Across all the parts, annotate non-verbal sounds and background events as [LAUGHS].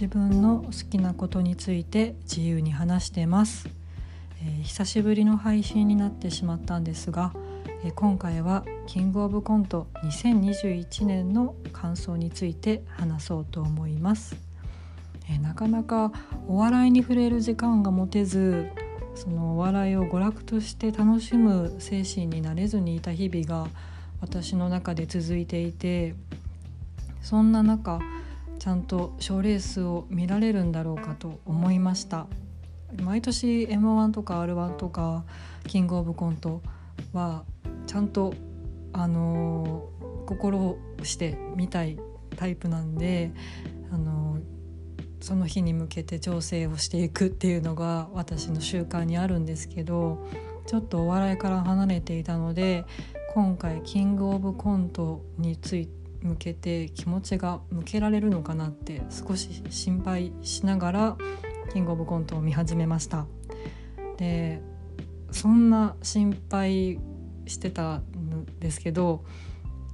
自分の好きなことについて自由に話してます、えー、久しぶりの配信になってしまったんですが、えー、今回はキングオブコント2021年の感想について話そうと思います、えー、なかなかお笑いに触れる時間が持てずそのお笑いを娯楽として楽しむ精神になれずにいた日々が私の中で続いていてそんな中ちゃんと賞レースを見られるんだろうかと思いました。毎年 m 1とか r 1とかキングオブコントはちゃんとあのー、心をして見たいタイプなんで、あのー、その日に向けて調整をしていくっていうのが私の習慣にあるんですけどちょっとお笑いから離れていたので今回キングオブコントについて向けて気持ちが向けられるのかなって少し心配しながらキングオブコントを見始めました。でそんな心配してたんですけど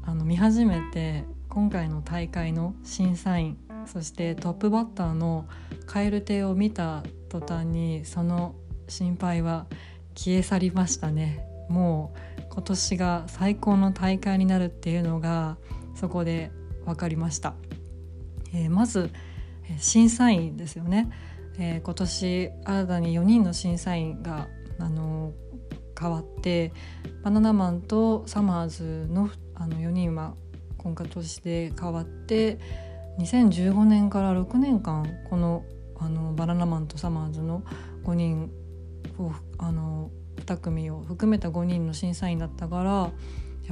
あの見始めて今回の大会の審査員そしてトップバッターの蛙亭を見た途端にその心配は消え去りましたね。もう今年が最高の大会になるっていうのがそこで分かりました、えー、まず審査員ですよね、えー、今年新たに4人の審査員が、あのー、変わってバナナマンとサマーズのあの4人は今回年で変わって2015年から6年間このあのバナナマンとサマーズの5人をあの2組を含めた5人の審査員だったからや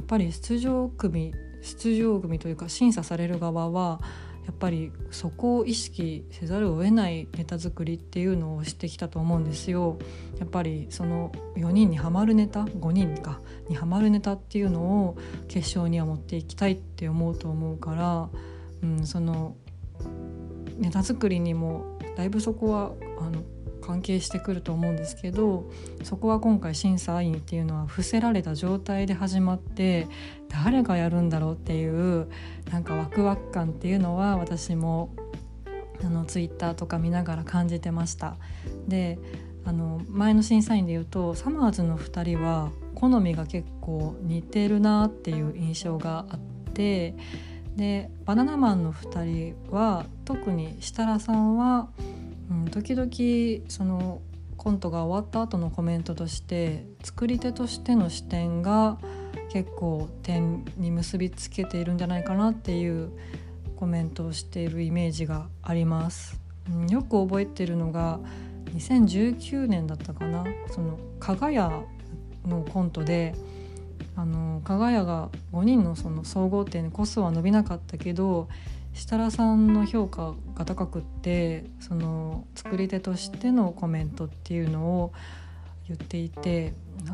っぱり出場組出場組というか審査される側はやっぱりそこを意識せざるを得ないネタ作りっていうのをしてきたと思うんですよ。やっぱりその4人にはまるネタ5人かにはまるネタっていうのを決勝には持っていきたいって思うと思うから、うん、そのネタ作りにもだいぶそこはあの関係してくると思うんですけどそこは今回審査員っていうのは伏せられた状態で始まって誰がやるんだろうっていうなんかワクワク感っていうのは私もあのツイッターとか見ながら感じてました。であの前の審査員でいうとサマーズの2人は好みが結構似てるなっていう印象があってでバナナマンの2人は特に設楽さんはうん、時々そのコントが終わった後のコメントとして作り手としての視点が結構点に結びつけているんじゃないかなっていうコメントをしているイメージがあります。うん、よく覚えてるのが2019年だったかな？その加賀屋のコントであの加賀屋が5人のその総合点こそは伸びなかったけど設楽さんの評価が高くってその作り手としてのコメントっていうのを言っていて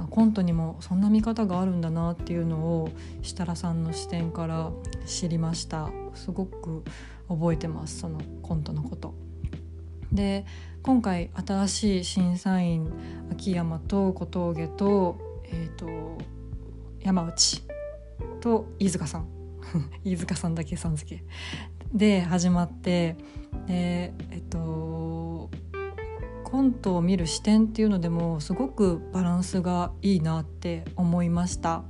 コントにもそんな見方があるんだなっていうのを設楽さんの視点から知りましたすごく覚えてますそのコントのこと。で今回新しい審査員秋山と小峠と,、えーと山内と飯塚さん。[LAUGHS] 飯塚さんだけさん付け。で始まって。でえっとコントを見る視点っていうのでもすごくバランスがいいなって思いました。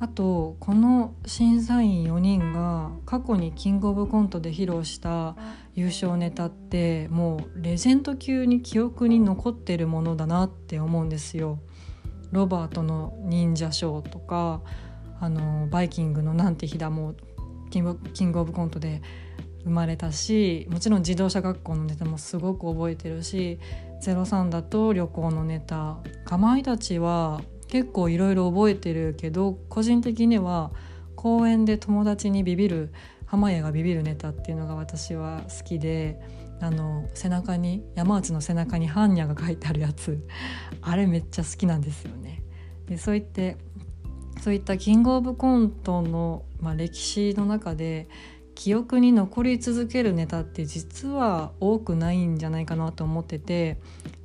あとこの審査員4人が過去にキングオブコントで披露した優勝ネタってもうレジェンド級に記憶に残ってるものだなって思うんですよ。ロバートの忍者ショーとかあのバイキングのなんて日だもキングキングオブコントで生まれたしもちろん自動車学校のネタもすごく覚えてるし「03」だと旅行のネタ。かまいたちは結構いろいろ覚えてるけど個人的には公園で友達にビビる濱家がビビるネタっていうのが私は好きであの背中に山内の背中に般若が書いてあるやつ [LAUGHS] あれめっちゃ好きなんですよね。でそう言ってそういったキングオブコントの、まあ、歴史の中で記憶に残り続けるネタって実は多くないんじゃないかなと思ってて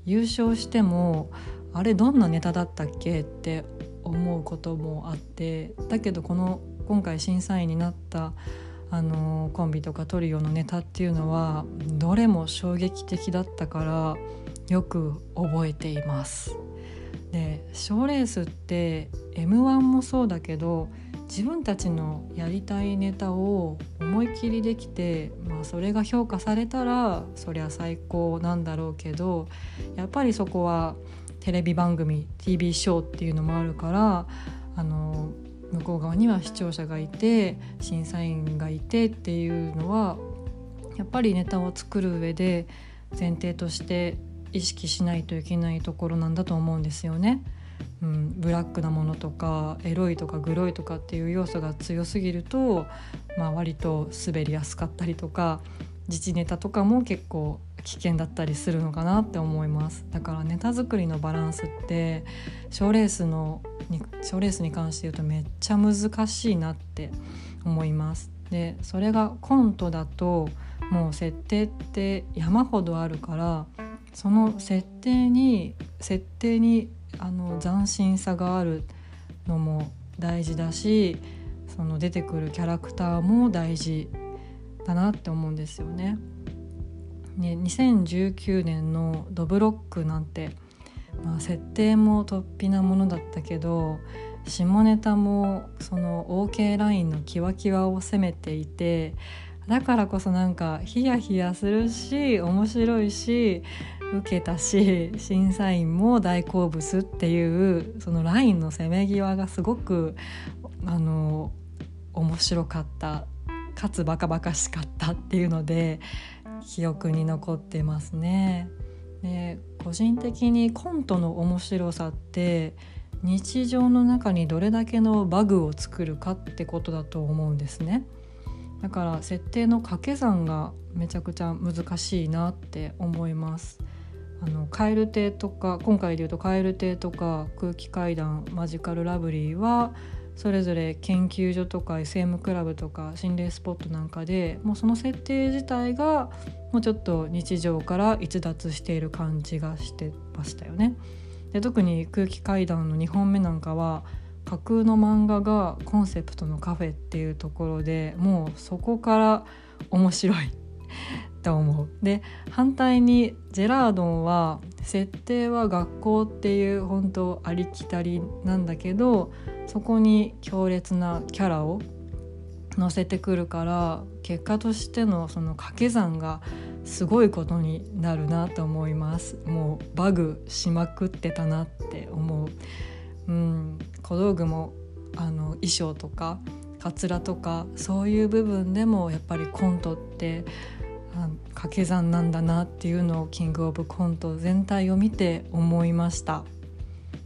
優勝してもあれどんなネタだったっけ？って思うこともあってだけどこの今回審査員になったあのコンビとかトリオのネタっていうのはどれも衝撃的だったからよく覚えています。で賞レースって m 1もそうだけど自分たちのやりたいネタを思い切りできて、まあ、それが評価されたらそりゃ最高なんだろうけどやっぱりそこはテレビ番組 TV ショーっていうのもあるからあの向こう側には視聴者がいて審査員がいてっていうのはやっぱりネタを作る上で前提として意識しないといけないところなんだと思うんですよね。うん、ブラックなものとかエロいとかグロいとかっていう要素が強すぎると、まあ、割と滑りやすかったりとか自治ネタとかも結構危険だったりするのかなって思いますだからネタ作りのバランスって賞レースの賞レースに関して言うとめっちゃ難しいなって思いますでそれがコントだともう設定って山ほどあるからその設定に設定にあの斬新さがあるのも大事だしその出てくるキャラクターも大事だなって思うんですよね。ね2019年の「ドブロック」なんて、まあ、設定も突飛なものだったけど下ネタもその OK ラインのキワキワを攻めていてだからこそなんかヒヤヒヤするし面白いし受けたし審査員も大好物っていうそのラインのせめぎわがすごくあの面白かったかつバカバカしかったっていうので記憶に残ってますね。で個人的にコントの面白さって日常の中にどれだけのバグを作るかってことだと思うんですね。だから設定の掛け算がめちゃくちゃ難しいなって思います。あの蛙亭とか今回でいうと蛙亭とか空気階段マジカルラブリーはそれぞれ研究所とか SM クラブとか心霊スポットなんかでもうその設定自体がもうちょっと日常から逸脱している感じがしてましたよね。で特に空気階段の2本目なんかは架空の漫画がコンセプトのカフェっていうところでもうそこから面白いと思う。[LAUGHS] で反対にジェラードンは設定は学校っていう本当ありきたりなんだけどそこに強烈なキャラを乗せてくるから結果としてのその掛け算がすごいことになるなと思います。もうバグしまくってたなって思う。うん小道具もあの衣装とかかつらとかそういう部分でもやっぱりコントって掛け算なんだなっていうのをキングオブコント全体を見て思いました。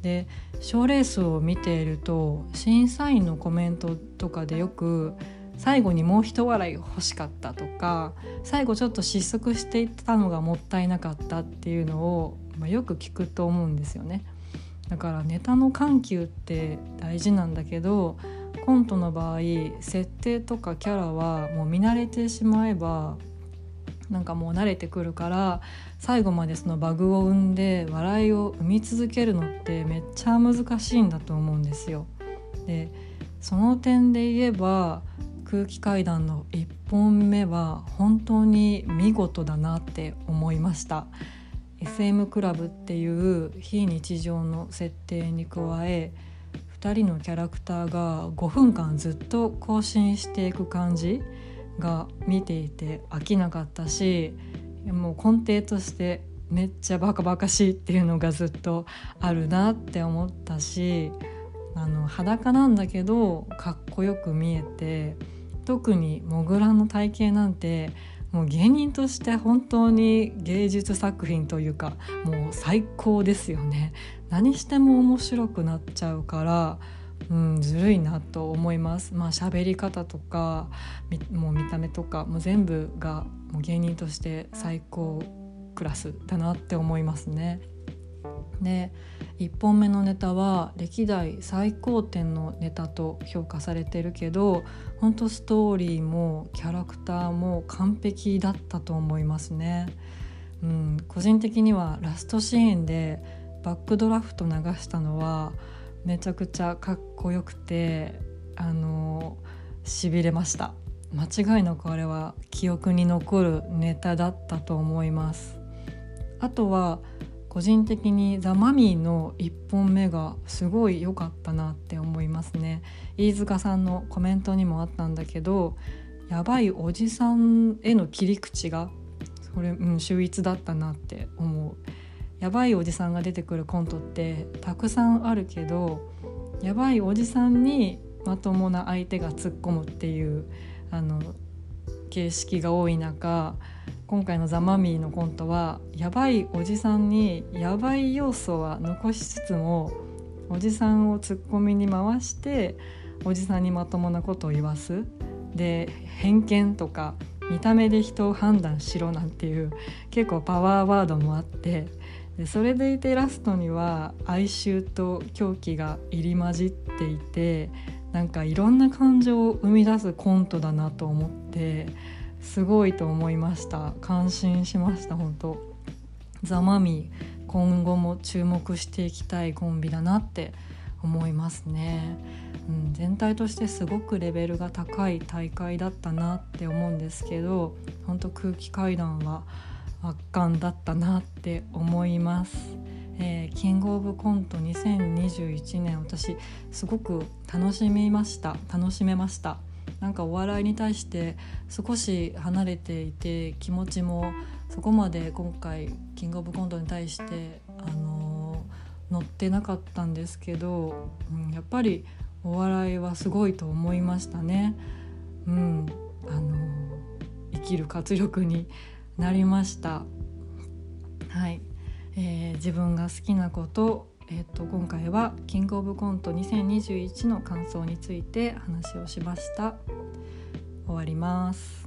で賞レースを見ていると審査員のコメントとかでよく最後にもう一笑い欲しかったとか最後ちょっと失速していったのがもったいなかったっていうのを、まあ、よく聞くと思うんですよね。だからネタの緩急って大事なんだけどコントの場合設定とかキャラはもう見慣れてしまえばなんかもう慣れてくるから最後までそのバグを生んで笑いを生み続けるのってめっちゃ難しいんだと思うんですよ。でその点で言えば空気階段の1本目は本当に見事だなって思いました SM クラブっていう非日常の設定に加え2人のキャラクターが5分間ずっと更新していく感じが見ていて飽きなかったしもう根底としてめっちゃバカバカしいっていうのがずっとあるなって思ったしあの裸なんだけどかっこよく見えて特にモグラの体型なんてもう芸人として本当に芸術作品というかもう最高ですよね。何しても面白くなっちゃうからうん、ずるいなと思います。まあ喋り方とかもう見た目とかもう全部がもう芸人として最高クラスだなって思いますね。で1本目のネタは歴代最高点のネタと評価されてるけど本当ストーリーもキャラクターも完璧だったと思いますね。うん、個人的にはラストシーンでバックドラフト流したのはめちゃくちゃかっこよくてあのしびれました。間違いなくあれは記憶に残るネタだったと思います。あとは個人的にザ・マミーの1本目がすごい良かったなって思いますね。飯塚さんのコメントにもあったんだけどやばいおじさんへの切り口がそれ、うん、秀逸だったなって思う。やばいおじさんが出てくるコントってたくさんあるけどやばいおじさんにまともな相手が突っ込むっていうあの形式が多い中今回の「ザ・マミー」のコントはやばいおじさんにやばい要素は残しつつもおじさんをツッコミに回しておじさんにまともなことを言わす。で偏見とか見た目で人を判断しろなんていう結構パワーワードもあってでそれでいてラストには哀愁と狂気が入り混じっていてなんかいろんな感情を生み出すコントだなと思ってすごいと思いました。感心しました本当。ザ・マミ今後も注目していきたいコンビだなって思いますね、うん、全体としてすごくレベルが高い大会だったなって思うんですけど本当空気階段は圧巻だったなって思います、えー、キングオブコント2021年私すごく楽しみました。楽しめました。なんかお笑いに対して少し離れていて気持ちもそこまで今回キングオブコントに対してあの乗ってなかったんですけど、うん、やっぱりお笑いはすごいと思いましたね。うん、あの生きる活力になりました。はい、えー、自分が好きなことえーと、今回は「キングオブコント2021」の感想について話をしました。終わります。